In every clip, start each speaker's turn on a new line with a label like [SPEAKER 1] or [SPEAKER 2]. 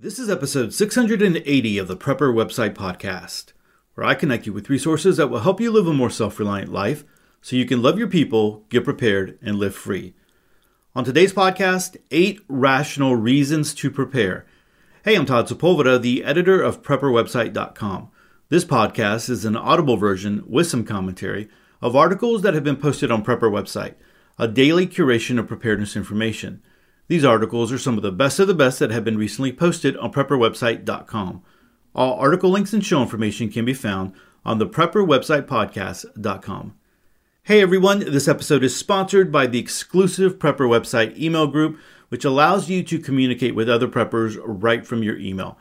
[SPEAKER 1] This is episode 680 of the Prepper Website Podcast, where I connect you with resources that will help you live a more self reliant life so you can love your people, get prepared, and live free. On today's podcast, eight rational reasons to prepare. Hey, I'm Todd Sepulveda, the editor of PrepperWebsite.com. This podcast is an audible version with some commentary of articles that have been posted on Prepper Website, a daily curation of preparedness information. These articles are some of the best of the best that have been recently posted on PrepperWebsite.com. All article links and show information can be found on the PrepperWebsitePodcast.com. Hey everyone, this episode is sponsored by the exclusive Prepper Website email group, which allows you to communicate with other preppers right from your email.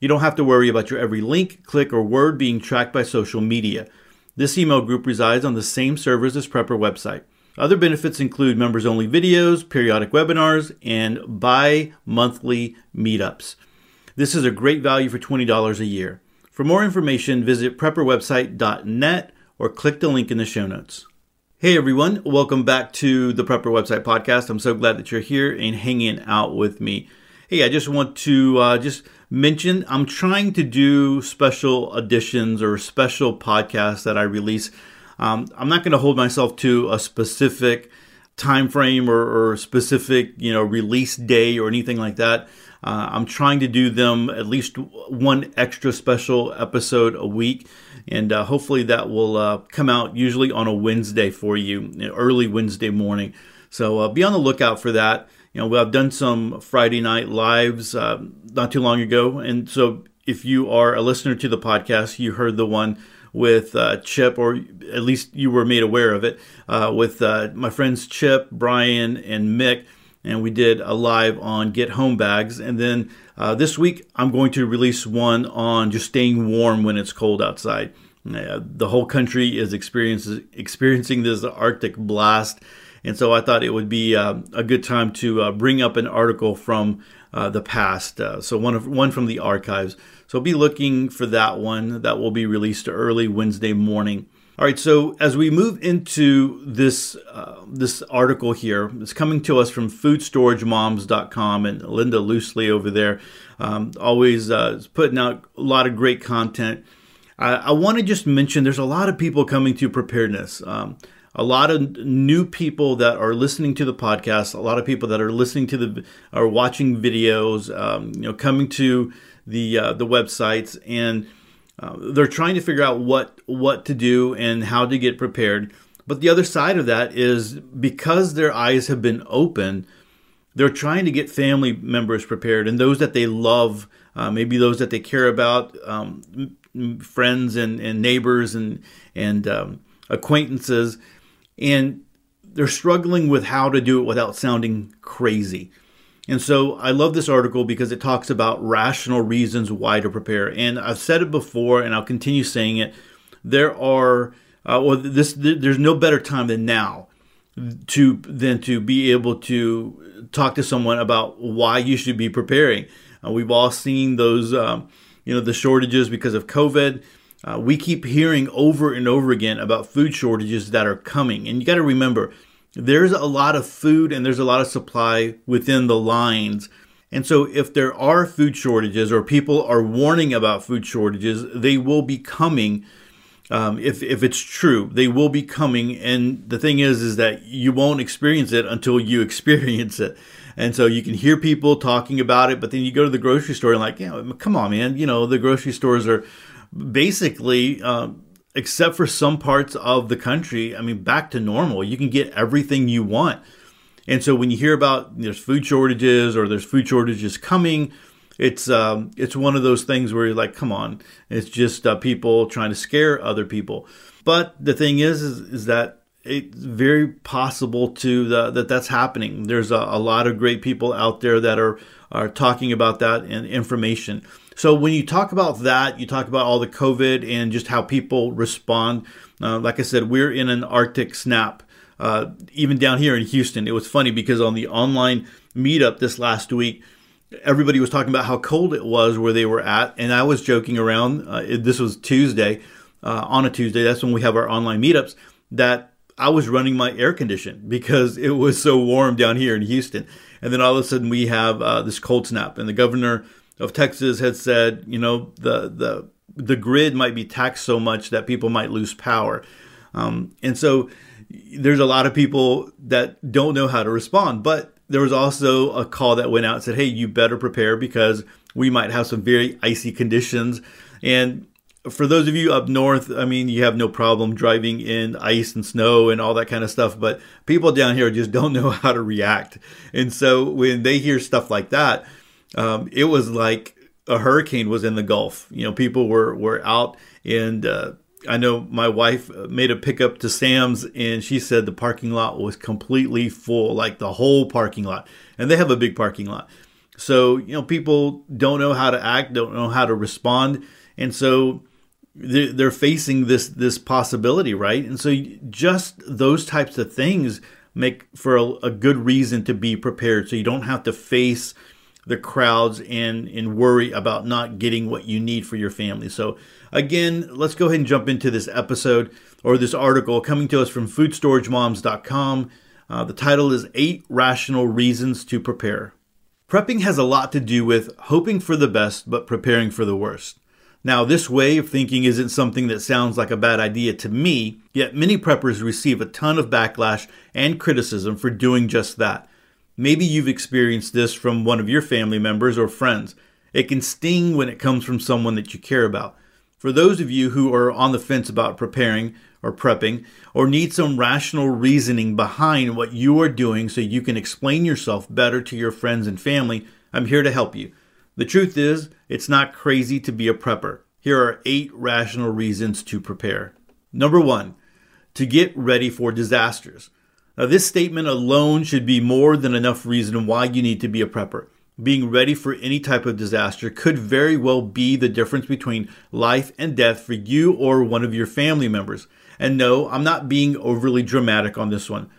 [SPEAKER 1] You don't have to worry about your every link, click, or word being tracked by social media. This email group resides on the same servers as Prepper Website. Other benefits include members only videos, periodic webinars, and bi monthly meetups. This is a great value for $20 a year. For more information, visit prepperwebsite.net or click the link in the show notes. Hey everyone, welcome back to the Prepper Website Podcast. I'm so glad that you're here and hanging out with me. Hey, I just want to uh, just mention I'm trying to do special editions or special podcasts that I release. Um, I'm not going to hold myself to a specific time frame or, or, specific you know release day or anything like that. Uh, I'm trying to do them at least one extra special episode a week and uh, hopefully that will uh, come out usually on a Wednesday for you, early Wednesday morning. So uh, be on the lookout for that. You know, I've done some Friday night lives uh, not too long ago, and so if you are a listener to the podcast, you heard the one with uh, Chip, or at least you were made aware of it, uh, with my friends Chip, Brian, and Mick and we did a live on get home bags. And then uh, this week, I'm going to release one on just staying warm when it's cold outside. Uh, the whole country is experiencing this Arctic blast. And so I thought it would be uh, a good time to uh, bring up an article from uh, the past. Uh, so one of one from the archives. So be looking for that one. That will be released early Wednesday morning. All right, so as we move into this uh, this article here, it's coming to us from FoodStorageMoms.com and Linda Loosli over there, um, always uh, putting out a lot of great content. I, I want to just mention there's a lot of people coming to preparedness. Um, a lot of new people that are listening to the podcast, a lot of people that are listening to the are watching videos, um, you know, coming to the uh, the websites and uh, they're trying to figure out what what to do and how to get prepared. But the other side of that is because their eyes have been open, they're trying to get family members prepared and those that they love, uh, maybe those that they care about, um, friends and, and neighbors and and um, acquaintances, and they're struggling with how to do it without sounding crazy. And so I love this article because it talks about rational reasons why to prepare. And I've said it before, and I'll continue saying it. There are, uh, well, this there's no better time than now to than to be able to talk to someone about why you should be preparing. Uh, we've all seen those, um, you know, the shortages because of COVID. Uh, we keep hearing over and over again about food shortages that are coming, and you got to remember there's a lot of food and there's a lot of supply within the lines. And so, if there are food shortages or people are warning about food shortages, they will be coming. Um, if, if it's true, they will be coming. And the thing is, is that you won't experience it until you experience it. And so you can hear people talking about it, but then you go to the grocery store and like, yeah, come on, man. You know, the grocery stores are basically um, except for some parts of the country, I mean, back to normal. You can get everything you want. And so when you hear about there's food shortages or there's food shortages coming, it's um, it's one of those things where you're like, come on, it's just uh, people trying to scare other people. But the thing is, is, is that it's very possible to the, that that's happening. There's a, a lot of great people out there that are are talking about that and information. So when you talk about that, you talk about all the COVID and just how people respond. Uh, like I said, we're in an Arctic snap. Uh, even down here in Houston, it was funny because on the online meetup this last week, everybody was talking about how cold it was where they were at, and I was joking around. Uh, this was Tuesday, uh, on a Tuesday. That's when we have our online meetups. That I was running my air condition because it was so warm down here in Houston, and then all of a sudden we have uh, this cold snap, and the governor of Texas had said, you know, the the the grid might be taxed so much that people might lose power, um, and so there's a lot of people that don't know how to respond. But there was also a call that went out and said, hey, you better prepare because we might have some very icy conditions. And for those of you up north, I mean, you have no problem driving in ice and snow and all that kind of stuff, but people down here just don't know how to react. And so when they hear stuff like that, um, it was like a hurricane was in the Gulf. You know, people were were out, and uh, I know my wife made a pickup to Sam's, and she said the parking lot was completely full, like the whole parking lot, and they have a big parking lot. So you know, people don't know how to act, don't know how to respond, and so they're facing this this possibility, right? And so just those types of things make for a, a, good reason to be prepared, so you don't have to face the crowds and and worry about not getting what you need for your family. So again, let's go ahead and jump into this episode or this article coming to us from FoodStorageMoms.com. Uh, the title is Eight Rational Reasons to Prepare. Prepping has a lot to do with hoping for the best but preparing for the worst. Now, this way of thinking isn't something that sounds like a bad idea to me, yet many preppers receive a ton of backlash and criticism for doing just that. Maybe you've experienced this from one of your family members or friends. It can sting when it comes from someone that you care about. For those of you who are on the fence about preparing or prepping, or need some rational reasoning behind what you are doing so you can explain yourself better to your friends and family, I'm here to help you. The truth is, it's not crazy to be a prepper. Here are eight rational reasons to prepare. Number one, to get ready for disasters. Now, this statement alone should be more than enough reason why you need to be a prepper. Being ready for any type of disaster could very well be the difference between life and death for you or one of your family members. And no, I'm not being overly dramatic on this one.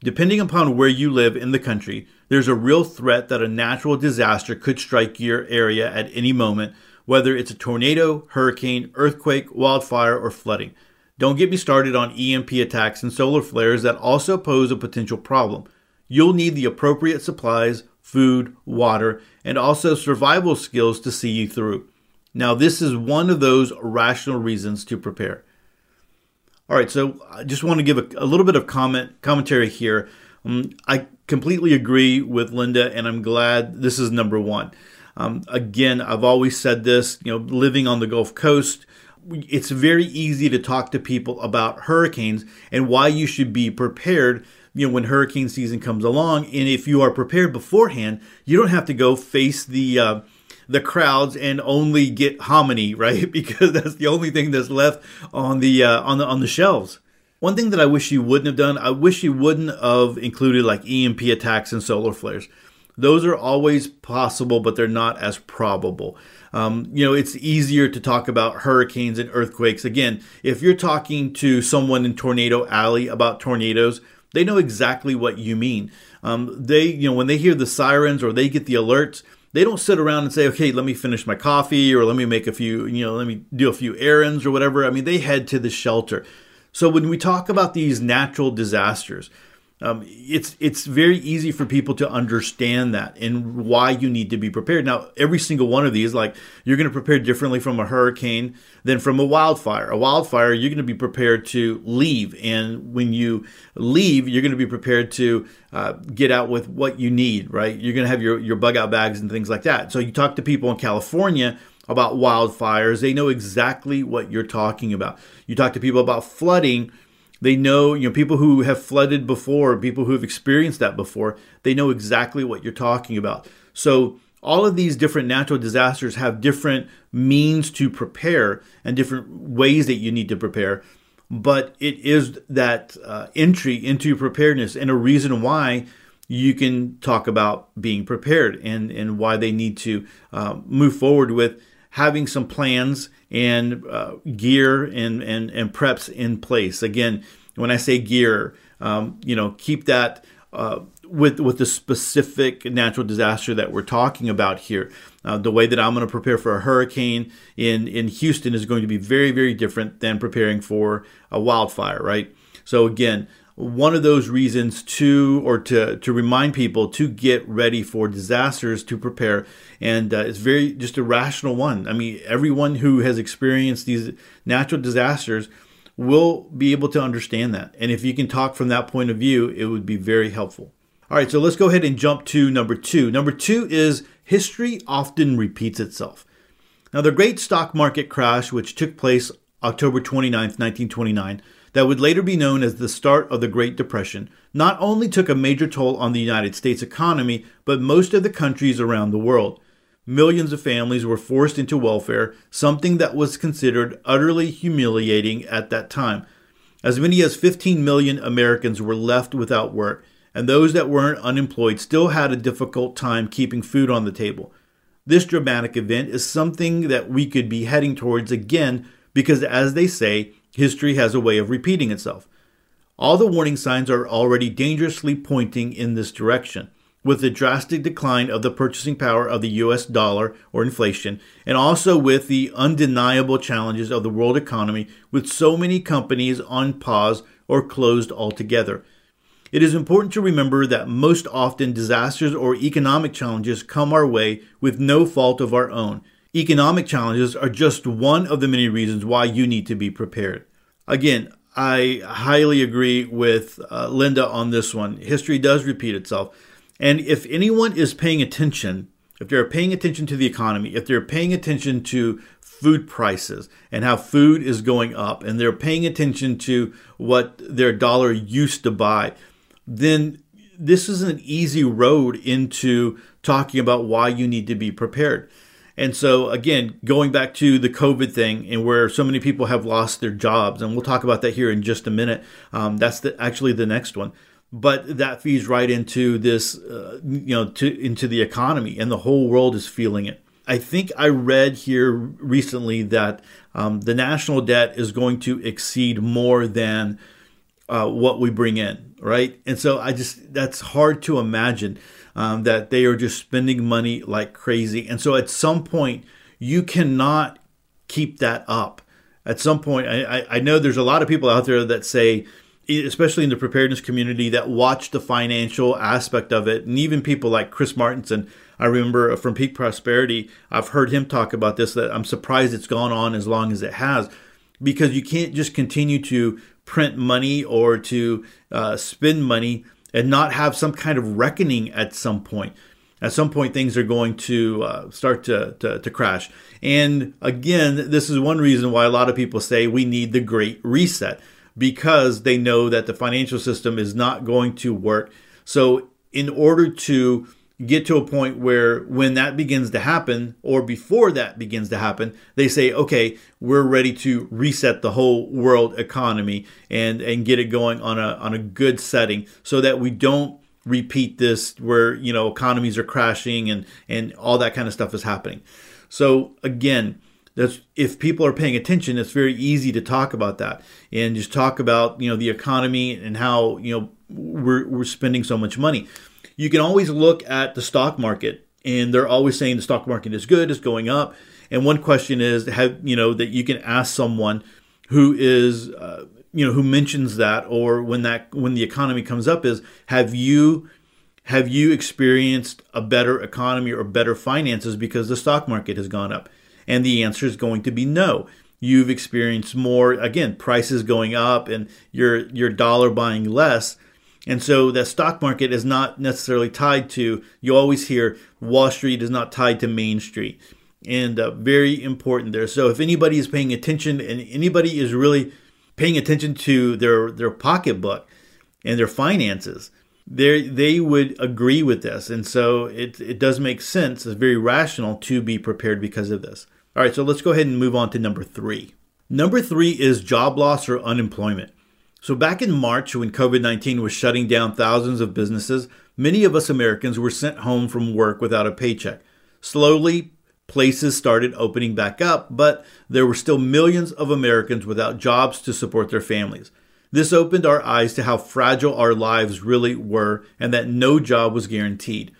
[SPEAKER 1] Depending upon where you live in the country, there's a real threat that a natural disaster could strike your area at any moment, whether it's a tornado, hurricane, earthquake, wildfire, or flooding. Don't get me started on EMP attacks and solar flares that also pose a potential problem. You'll need the appropriate supplies, food, water, and also survival skills to see you through. Now, this is one of those rational reasons to prepare. All right, so I just want to give a, a little bit of comment commentary here. Um, I completely agree with Linda, and I'm glad this is number one. Um, again, I've always said this. You know, living on the Gulf Coast, it's very easy to talk to people about hurricanes and why you should be prepared you know when hurricane season comes along and if you are prepared beforehand you don't have to go face the uh, the crowds and only get hominy, right? Because that's the only thing that's left on the uh, on the on the shelves. One thing that I wish you wouldn't have done, I wish you wouldn't have included like EMP attacks and solar flares. Those are always possible, but they're not as probable. Um, you know, it's easier to talk about hurricanes and earthquakes. Again, if you're talking to someone in Tornado Alley about tornadoes, they know exactly what you mean. Um, they, you know, when they hear the sirens or they get the alerts, they don't sit around and say, okay, let me finish my coffee or let me make a few, you know, let me do a few errands or whatever. I mean, they head to the shelter. So when we talk about these natural disasters, um, it's it's very easy for people to understand that and why you need to be prepared. Now, every single one of these, like you're going to prepare differently from a hurricane than from a wildfire. A wildfire, you're going to be prepared to leave, and when you leave, you're going to be prepared to uh, get out with what you need. Right? You're going to have your your bug out bags and things like that. So you talk to people in California about wildfires, they know exactly what you're talking about. You talk to people about flooding they know, you know, people who have flooded before, people who have experienced that before, they know exactly what you're talking about. So, all of these different natural disasters have different means to prepare and different ways that you need to prepare. But it is that uh, entry into preparedness and a reason why you can talk about being prepared and, and why they need to uh, move forward with having some plans and uh, gear and, and, and preps in place. Again, when I say gear, um, you know, keep that uh, with with the specific natural disaster that we're talking about here. Uh, the way that I'm going to prepare for a hurricane in in Houston is going to be very very different than preparing for a wildfire, right? So again, one of those reasons to or to to remind people to get ready for disasters to prepare. And uh, it's very just a rational one. I mean everyone who has experienced these natural disasters will be able to understand that. And if you can talk from that point of view it would be very helpful. All right so let's go ahead and jump to number two. Number two is history often repeats itself. Now the great stock market crash which took place october 29th 1929 that would later be known as the start of the Great Depression, not only took a major toll on the United States economy, but most of the countries around the world. Millions of families were forced into welfare, something that was considered utterly humiliating at that time. As many as 15 million Americans were left without work, and those that weren't unemployed still had a difficult time keeping food on the table. This dramatic event is something that we could be heading towards again because, as they say, History has a way of repeating itself. All the warning signs are already dangerously pointing in this direction, with the drastic decline of the purchasing power of the US dollar or inflation, and also with the undeniable challenges of the world economy with so many companies on pause or closed altogether. It is important to remember that most often disasters or economic challenges come our way with no fault of our own. Economic challenges are just one of the many reasons why you need to be prepared. Again, I highly agree with uh, Linda on this one. History does repeat itself. And if anyone is paying attention, if they're paying attention to the economy, if they're paying attention to food prices and how food is going up, and they're paying attention to what their dollar used to buy, then this is an easy road into talking about why you need to be prepared. And so, again, going back to the COVID thing and where so many people have lost their jobs, and we'll talk about that here in just a minute. Um, that's the, actually the next one. But that feeds right into this, uh, you know, to, into the economy, and the whole world is feeling it. I think I read here recently that um, the national debt is going to exceed more than uh, what we bring in, right? And so I just, that's hard to imagine um, that they are just spending money like crazy. And so at some point, you cannot keep that up. At some point, I, I know there's a lot of people out there that say, especially in the preparedness community, that watch the financial aspect of it. And even people like Chris Martenson, I remember from Peak Prosperity, I've heard him talk about this, that I'm surprised it's gone on as long as it has because you can't just continue to print money or to uh, spend money and not have some kind of reckoning at some point. At some point, things are going to uh, start to, to, to crash. And again, this is one reason why a lot of people say we need the great reset because they know that the financial system is not going to work. So, in order to get to a point where when that begins to happen or before that begins to happen they say okay we're ready to reset the whole world economy and and get it going on a on a good setting so that we don't repeat this where you know economies are crashing and and all that kind of stuff is happening. So again that's if people are paying attention it's very easy to talk about that and just talk about you know the economy and how you know we're, we're spending so much money you can always look at the stock market and they're always saying the stock market is good, it's going up. And one question is have you know that you can ask someone who is uh, you know who mentions that or when that when the economy comes up is have you have you experienced a better economy or better finances because the stock market has gone up? And the answer is going to be no. You've experienced more again, prices going up and your your dollar buying less and so the stock market is not necessarily tied to, you always hear Wall Street is not tied to Main Street. And uh, very important there. So if anybody is paying attention and anybody is really paying attention to their, their pocketbook and their finances, they they would agree with this. And so it, it does make sense. It's very rational to be prepared because of this. All right, so let's go ahead and move on to number three. Number three is job loss or unemployment. So, back in March, when COVID 19 was shutting down thousands of businesses, many of us Americans were sent home from work without a paycheck. Slowly, places started opening back up, but there were still millions of Americans without jobs to support their families. This opened our eyes to how fragile our lives really were and that no job was guaranteed.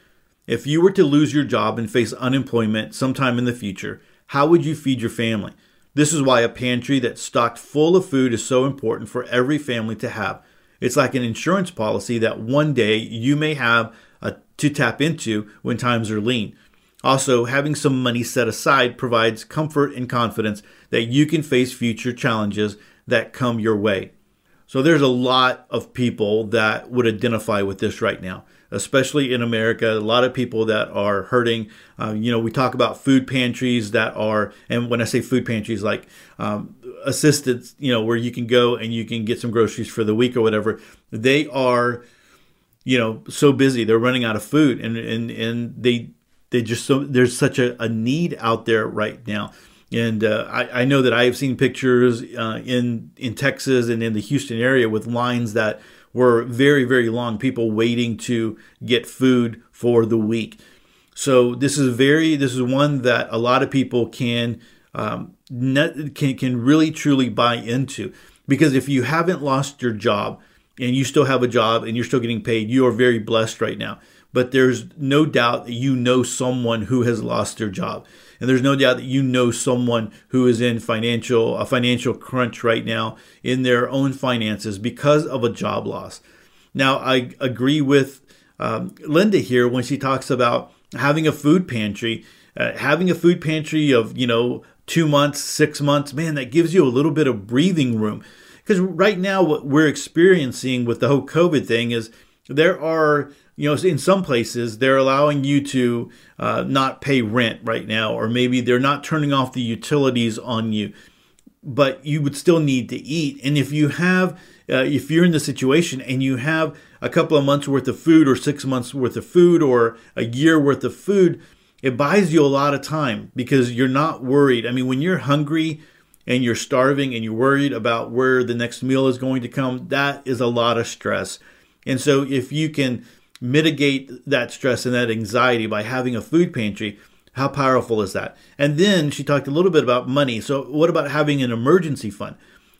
[SPEAKER 1] If you were to lose your job and face unemployment sometime in the future, how would you feed your family? This is why a pantry that's stocked full of food is so important for every family to have. It's like an insurance policy that one day you may have uh, to tap into when times are lean. Also, having some money set aside provides comfort and confidence that you can face future challenges that come your way. So, there's a lot of people that would identify with this right now, especially in America. A lot of people that are hurting. Uh, you know, we talk about food pantries that are, and when I say food pantries, like um, assisted, you know, where you can go and you can get some groceries for the week or whatever, they are you know so busy they're running out of food and and and they they just so there's such a, a need out there right now and uh, I, I, know that I have seen pictures uh, in in Texas and in the Houston area with lines that were very very long, people waiting to get food for the week. So this is very this is one that a lot of people can um, net, can can really truly buy into because if you haven't lost your job and you still have a job and you're still getting paid, you are very blessed right now but there's no doubt that you know someone who has lost their job. And there's no doubt that you know someone who is in financial a financial crunch right now in their own finances because of a job loss. Now, I agree with um, Linda here when she talks about having a food pantry, uh, having a food pantry of you know two months, six months. Man, that gives you a little bit of breathing room because right now what we're experiencing with the whole COVID thing is there are you know, in some places they're allowing you to uh, not pay rent right now, or maybe they're not turning off the utilities on you, but you would still need to eat. And if you have, uh, if you're in the situation and you have a couple of months worth of food, or six months worth of food, or a year worth of food, it buys you a lot of time because you're not worried. I mean, when you're hungry and you're starving and you're worried about where the next meal is going to come, that is a lot of stress. And so if you can mitigate that stress and that anxiety by having a food pantry, how powerful is that? And then she talked a little bit about money. So, what about having an emergency fund?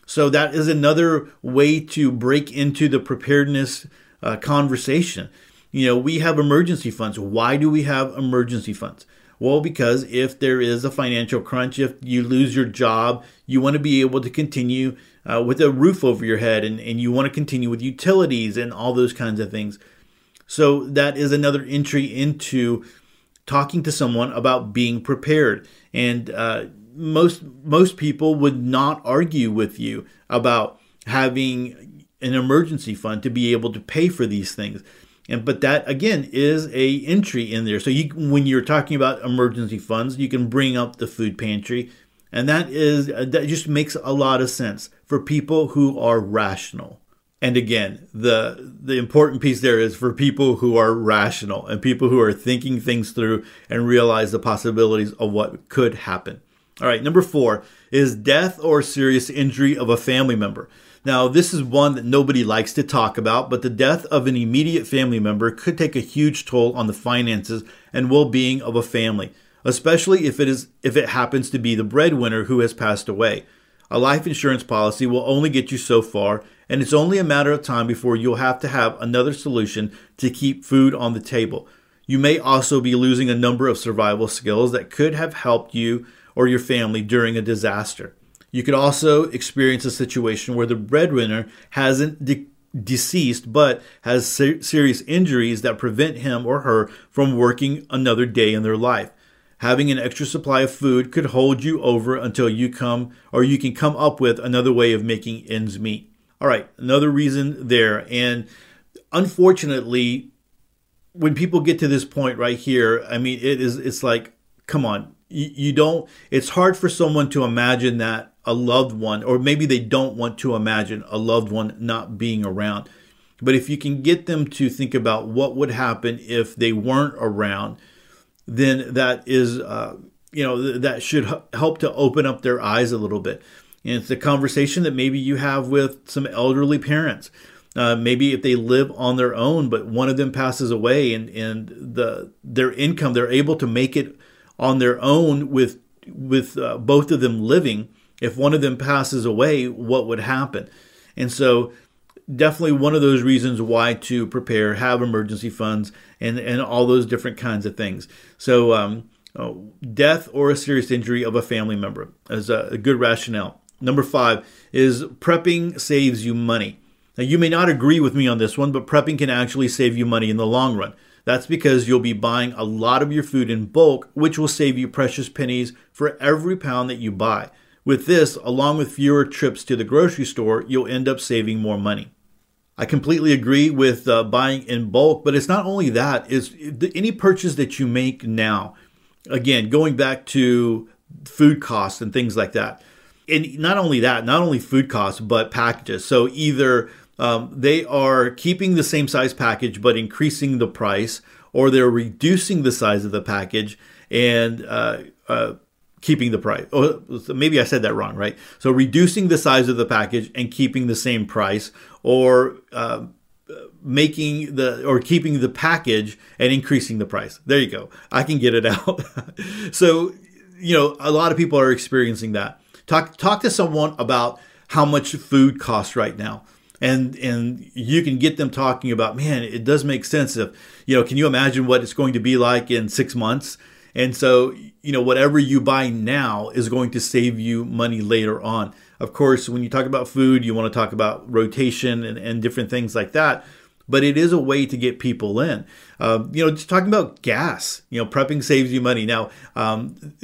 [SPEAKER 1] So, that is another way to break into the preparedness uh, conversation. You know, we have emergency funds. Why do we have emergency funds? Well, because if there is a financial crunch, if you lose your job, you want to be able to continue uh, with a roof over your head and, and you want to continue with utilities and all those kinds of things. So that is another entry into talking to someone about being prepared. And uh, most most people would not argue with you about having an emergency fund to be able to pay for these things. And but that again is a entry in there. So you when you're talking about emergency funds, you can bring up the food pantry, and that is that just makes a lot of sense for people who are rational. And again, the the important piece there is for people who are rational and people who are thinking things through and realize the possibilities of what could happen. All right, number 4 is death or serious injury of a family member. Now, this is one that nobody likes to talk about, but the death of an immediate family member could take a huge toll on the finances and well-being of a family, especially if it is if it happens to be the breadwinner who has passed away. A life insurance policy will only get you so far, and it's only a matter of time before you'll have to have another solution to keep food on the table. You may also be losing a number of survival skills that could have helped you or your family during a disaster. You could also experience a situation where the breadwinner hasn't de- deceased but has ser- serious injuries that prevent him or her from working another day in their life having an extra supply of food could hold you over until you come or you can come up with another way of making ends meet. All right, another reason there. And unfortunately, when people get to this point right here, I mean, it is, it's like, come on, you, you don't, it's hard for someone to imagine that a loved one, or maybe they don't want to imagine a loved one not being around. But if you can get them to think about what would happen if they weren't around, then that is, uh, you know, that should help to open up their eyes a little bit. And it's a conversation that maybe you have with some elderly parents. Uh, maybe if they live on their own, but one of them passes away and, and the their income, they're able to make it on their own with with uh, both of them living. If one of them passes away, what would happen? And so definitely one of those reasons why to prepare, have emergency funds, and and all those different kinds of things. So, um, oh, death or a serious injury of a family member is a, a good rationale. Number five is prepping saves you money. Now, you may not agree with me on this one, but prepping can actually save you money in the long run. That's because you'll be buying a lot of your food in bulk, which will save you precious pennies for every pound that you buy. With this, along with fewer trips to the grocery store, you'll end up saving more money. I completely agree with uh, buying in bulk, but it's not only that, is any purchase that you make now, again, going back to food costs and things like that. And not only that, not only food costs, but packages. So either um, they are keeping the same size package but increasing the price, or they're reducing the size of the package and uh, uh, keeping the price. Oh, maybe I said that wrong, right? So reducing the size of the package and keeping the same price, or uh, making the or keeping the package and increasing the price. There you go. I can get it out. so, you know, a lot of people are experiencing that. Talk talk to someone about how much food costs right now and and you can get them talking about man it does make sense if you know can you imagine what it's going to be like in six months and so you know whatever you buy now is going to save you money later on. Of course when you talk about food you want to talk about rotation and, and different things like that but it is a way to get people in. Um, you know just talking about gas you know prepping saves you money. Now um,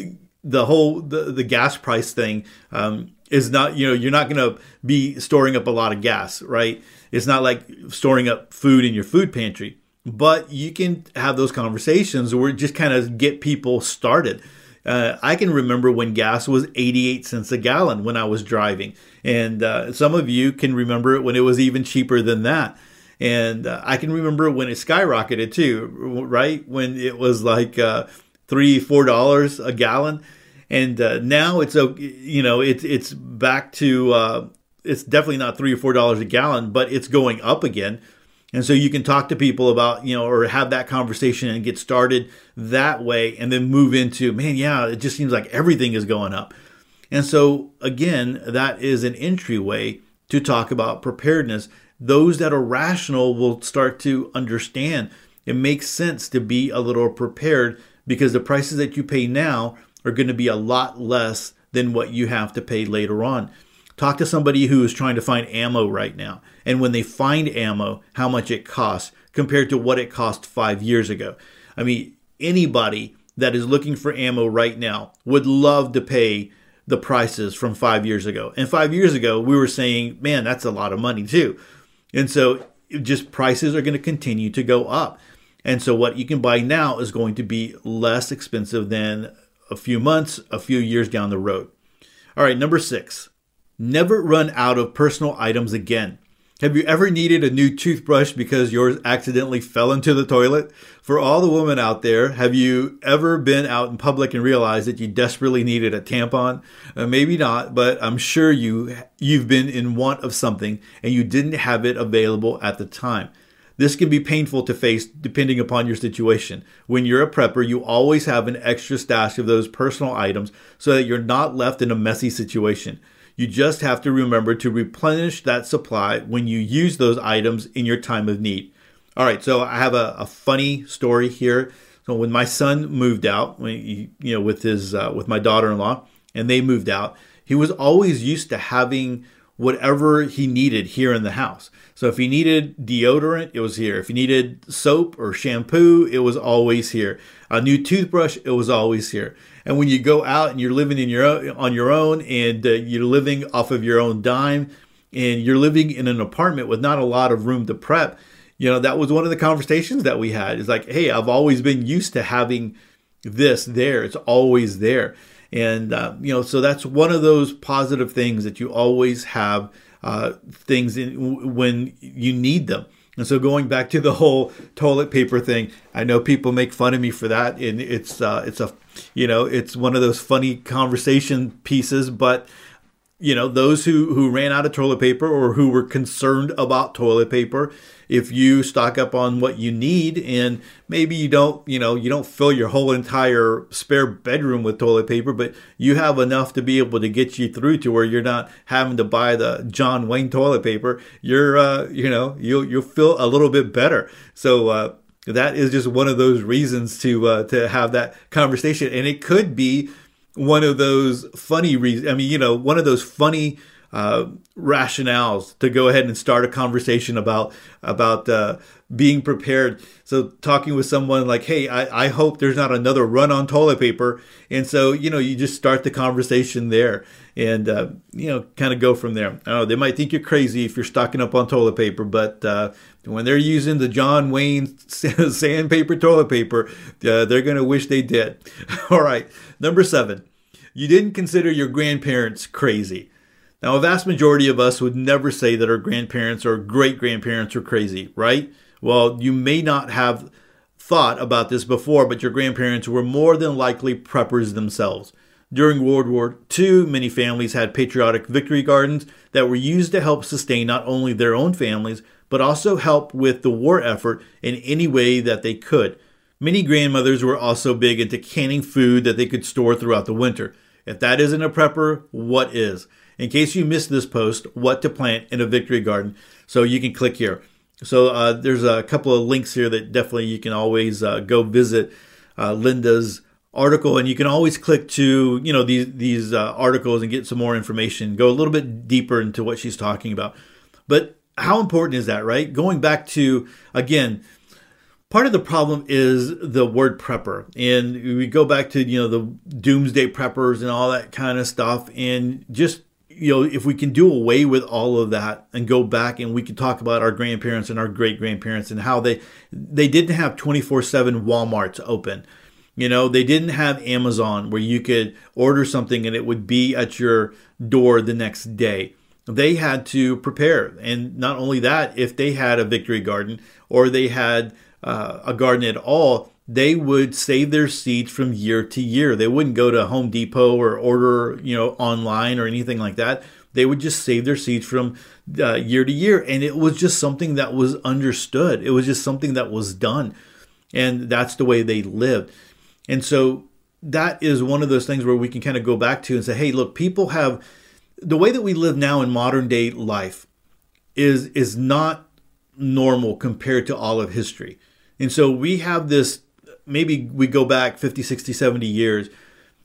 [SPEAKER 1] the whole the, the gas price thing um, is not you know you're not going to be storing up a lot of gas right? It's not like storing up food in your food pantry but you can have those conversations where just kind of get people started. Uh, i can remember when gas was 88 cents a gallon when i was driving. And uh, some of you can remember it when it was even cheaper than that. And uh, i can remember when it skyrocketed too right? When it was like uh, three four dollars a gallon. And uh, now it's you know it's it's back to uh, it's definitely not three or four dollars a gallon, but it's going up again. And so you can talk to people about, you know, or have that conversation and get started that way and then move into, man, yeah, it just seems like everything is going up. And so, again, that is an entryway to talk about preparedness. Those that are rational will start to understand it makes sense to be a little prepared because the prices that you pay now are going to be a lot less than what you have to pay later on. Talk to somebody who is trying to find ammo right now. And when they find ammo, how much it costs compared to what it cost five years ago. I mean, anybody that is looking for ammo right now would love to pay the prices from five years ago. And five years ago, we were saying, man, that's a lot of money too. And so just prices are going to continue to go up. And so what you can buy now is going to be less expensive than a few months, a few years down the road. All right, number six, never run out of personal items again. Have you ever needed a new toothbrush because yours accidentally fell into the toilet? For all the women out there, have you ever been out in public and realized that you desperately needed a tampon? Uh, maybe not, but I'm sure you you've been in want of something and you didn't have it available at the time. This can be painful to face depending upon your situation. When you're a prepper, you always have an extra stash of those personal items so that you're not left in a messy situation. You just have to remember to replenish that supply when you use those items in your time of need. All right, so I have a, a funny story here. So when my son moved out, when he, you know, with his uh, with my daughter-in-law, and they moved out, he was always used to having whatever he needed here in the house. So if he needed deodorant, it was here. If he needed soap or shampoo, it was always here. A new toothbrush, it was always here. And when you go out and you're living in your own, on your own and uh, you're living off of your own dime and you're living in an apartment with not a lot of room to prep, you know, that was one of the conversations that we had. It's like, hey, I've always been used to having this there. It's always there. And, uh, you know, so that's one of those positive things that you always have uh, things in, when you need them. And so going back to the whole toilet paper thing, I know people make fun of me for that, and it's uh, it's a you know it's one of those funny conversation pieces. But you know those who who ran out of toilet paper or who were concerned about toilet paper if you stock up on what you need and maybe you don't you know you don't fill your whole entire spare bedroom with toilet paper but you have enough to be able to get you through to where you're not having to buy the john wayne toilet paper you're uh you know you'll you'll feel a little bit better so uh that is just one of those reasons to uh, to have that conversation and it could be one of those funny reasons i mean you know one of those funny uh, rationales to go ahead and start a conversation about about uh, being prepared. So talking with someone like, "Hey, I, I hope there's not another run on toilet paper," and so you know you just start the conversation there, and uh, you know kind of go from there. Oh, they might think you're crazy if you're stocking up on toilet paper, but uh, when they're using the John Wayne sandpaper toilet paper, uh, they're gonna wish they did. All right, number seven. You didn't consider your grandparents crazy. Now, a vast majority of us would never say that our grandparents or great grandparents are crazy, right? Well, you may not have thought about this before, but your grandparents were more than likely preppers themselves. During World War II, many families had patriotic victory gardens that were used to help sustain not only their own families, but also help with the war effort in any way that they could. Many grandmothers were also big into canning food that they could store throughout the winter. If that isn't a prepper, what is? in case you missed this post, what to plant in a victory garden. So you can click here. So uh, there's a couple of links here that definitely you can always uh, go visit uh, Linda's article, and you can always click to you know these these uh, articles and get some more information. Go a little bit deeper into what she's talking about. But how important is that, right? Going back to again part of the problem is the word prepper and we go back to you know the doomsday preppers and all that kind of stuff and just you know, if we can do away with all of that and go back and we can talk about our grandparents and our great grandparents and how they they didn't have 24/7 Walmarts open. You know, they didn't have Amazon where you could order something and it would be at your door the next day. They had to prepare. And not only that, if they had a victory garden or they had uh, a garden at all, they would save their seeds from year to year. They wouldn't go to Home Depot or order, you know, online or anything like that. They would just save their seeds from uh, year to year. And it was just something that was understood. It was just something that was done. And that's the way they lived. And so that is one of those things where we can kind of go back to and say, hey, look, people have the way that we live now in modern day life is is not normal compared to all of history. And so we have this maybe we go back 50, 60, 70 years.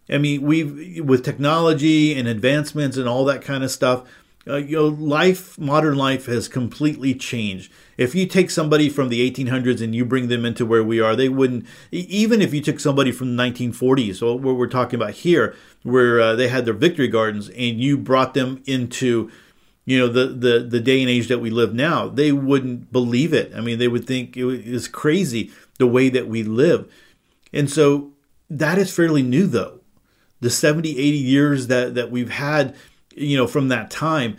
[SPEAKER 1] I mean, we've with technology and advancements and all that kind of stuff. Uh, you know, life, modern life has completely changed. If you take somebody from the 1800s and you bring them into where we are, they wouldn't. Even if you took somebody from the 1940s, so what we're talking about here, where uh, they had their victory gardens, and you brought them into you know the, the the day and age that we live now they wouldn't believe it i mean they would think it is crazy the way that we live. And so that is fairly new though. The 70, 80 years that, that we've had, you know, from that time,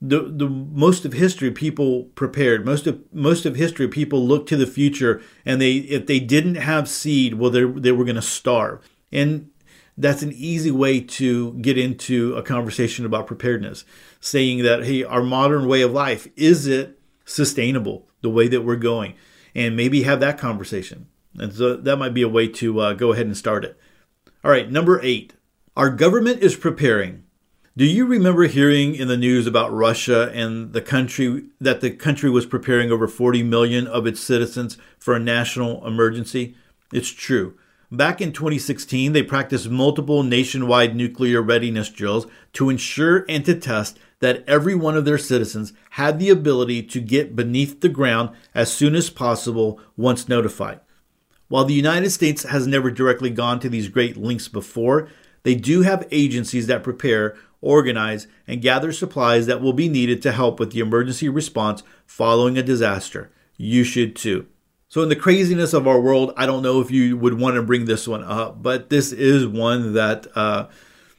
[SPEAKER 1] the, the most of history people prepared. Most of most of history people looked to the future and they if they didn't have seed, well they they were going to starve. And that's an easy way to get into a conversation about preparedness, saying that hey, our modern way of life is it sustainable the way that we're going? and maybe have that conversation. And so that might be a way to uh, go ahead and start it. All right, number eight. Our government is preparing. Do you remember hearing in the news about Russia and the country that the country was preparing over 40 million of its citizens for a national emergency? It's true. Back in 2016, they practiced multiple nationwide nuclear readiness drills to ensure and to test that every one of their citizens had the ability to get beneath the ground as soon as possible once notified. While the United States has never directly gone to these great lengths before, they do have agencies that prepare, organize, and gather supplies that will be needed to help with the emergency response following a disaster. You should too. So, in the craziness of our world, I don't know if you would want to bring this one up, but this is one that uh,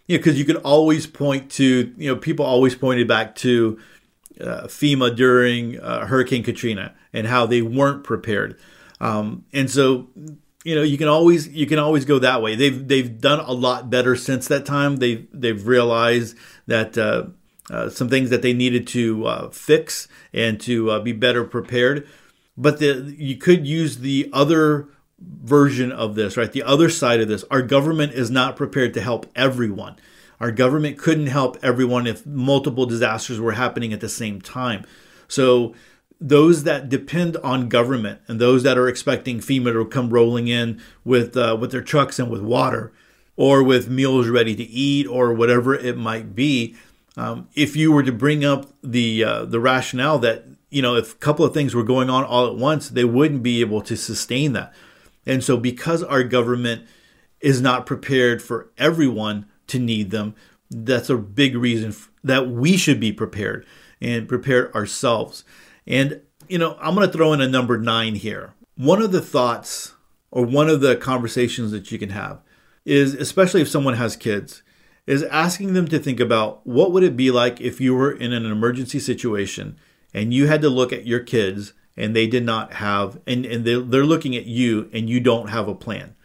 [SPEAKER 1] you know, because you can always point to, you know, people always pointed back to uh, FEMA during uh, Hurricane Katrina and how they weren't prepared. Um, and so, you know, you can always you can always go that way. They've they've done a lot better since that time. They've they've realized that uh, uh some things that they needed to uh, fix and to uh, be better prepared. But the, you could use the other version of this, right? The other side of this. Our government is not prepared to help everyone. Our government couldn't help everyone if multiple disasters were happening at the same time. So, those that depend on government and those that are expecting FEMA to come rolling in with uh, with their trucks and with water, or with meals ready to eat, or whatever it might be, um, if you were to bring up the uh, the rationale that you know if a couple of things were going on all at once, they wouldn't be able to sustain that. And so, because our government is not prepared for everyone to need them, that's a big reason that we should be prepared and prepare ourselves. And you know, I'm going to throw in a number nine here. One of the thoughts or one of the conversations that you can have is, especially if someone has kids, is asking them to think about what would it be like if you were in an emergency situation and you had to look at your kids and they did not have and, and they, they're looking at you and you don't have a plan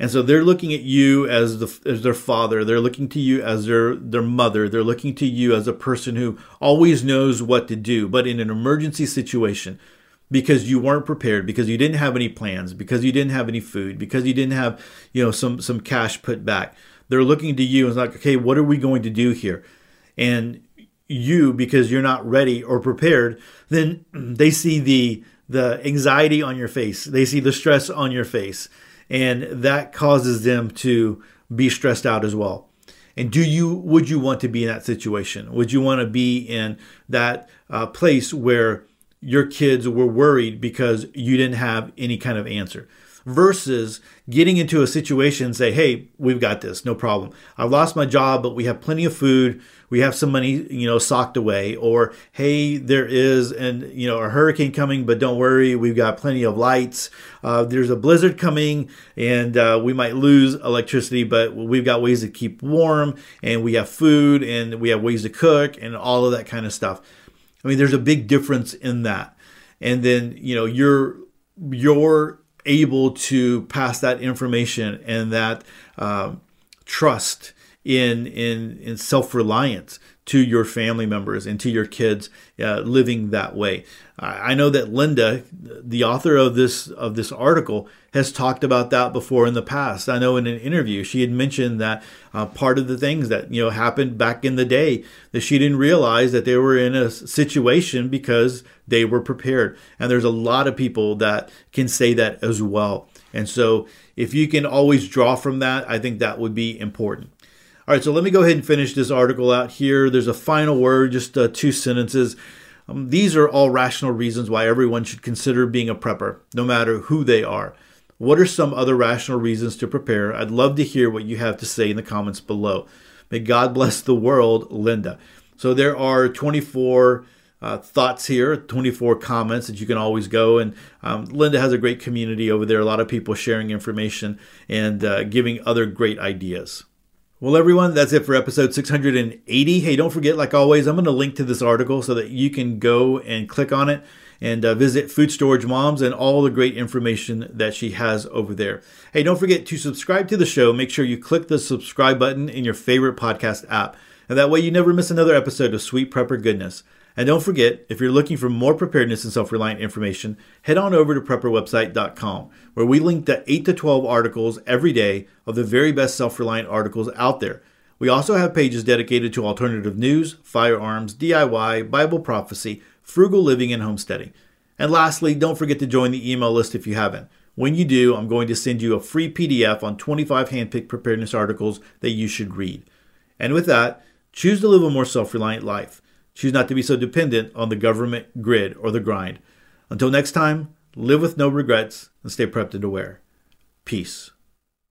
[SPEAKER 1] and so they're looking at you as the as their father they're looking to you as their their mother they're looking to you as a person who always knows what to do but in an emergency situation because you weren't prepared because you didn't have any plans because you didn't have any food because you didn't have you know some some cash put back they're looking to you and like, okay, what are we going to do here? And you, because you're not ready or prepared, then they see the the anxiety on your face. They see the stress on your face. And that causes them to be stressed out as well. And do you would you want to be in that situation? Would you want to be in that uh, place where your kids were worried because you didn't have any kind of answer? Versus getting into a situation and say, hey, we've got this, no problem. I've lost my job, but we have plenty of food. We have some money, you know, socked away. Or, hey, there is and you know a hurricane coming, but don't worry, we've got plenty of lights. Uh, there's a blizzard coming, and uh, we might lose electricity, but we've got ways to keep warm, and we have food, and we have ways to cook, and all of that kind of stuff. I mean, there's a big difference in that. And then, you know, your your able to pass that information and that uh, trust in in in self reliance to your family members and to your kids uh, living that way. I know that Linda, the author of this of this article, has talked about that before in the past. I know in an interview she had mentioned that uh, part of the things that you know happened back in the day that she didn't realize that they were in a situation because they were prepared. And there's a lot of people that can say that as well. And so if you can always draw from that, I think that would be important. All right, so let me go ahead and finish this article out here. There's a final word, just uh, two sentences. Um, these are all rational reasons why everyone should consider being a prepper, no matter who they are. What are some other rational reasons to prepare? I'd love to hear what you have to say in the comments below. May God bless the world, Linda. So there are 24 uh, thoughts here, 24 comments that you can always go. And um, Linda has a great community over there, a lot of people sharing information and uh, giving other great ideas. Well, everyone, that's it for episode 680. Hey, don't forget, like always, I'm going to link to this article so that you can go and click on it and uh, visit Food Storage Moms and all the great information that she has over there. Hey, don't forget to subscribe to the show. Make sure you click the subscribe button in your favorite podcast app. And that way you never miss another episode of Sweet Prepper Goodness. And don't forget, if you're looking for more preparedness and self reliant information, head on over to prepperwebsite.com, where we link to 8 to 12 articles every day of the very best self reliant articles out there. We also have pages dedicated to alternative news, firearms, DIY, Bible prophecy, frugal living, and homesteading. And lastly, don't forget to join the email list if you haven't. When you do, I'm going to send you a free PDF on 25 handpicked preparedness articles that you should read. And with that, choose to live a more self reliant life. Choose not to be so dependent on the government grid or the grind. Until next time, live with no regrets and stay prepped and aware. Peace.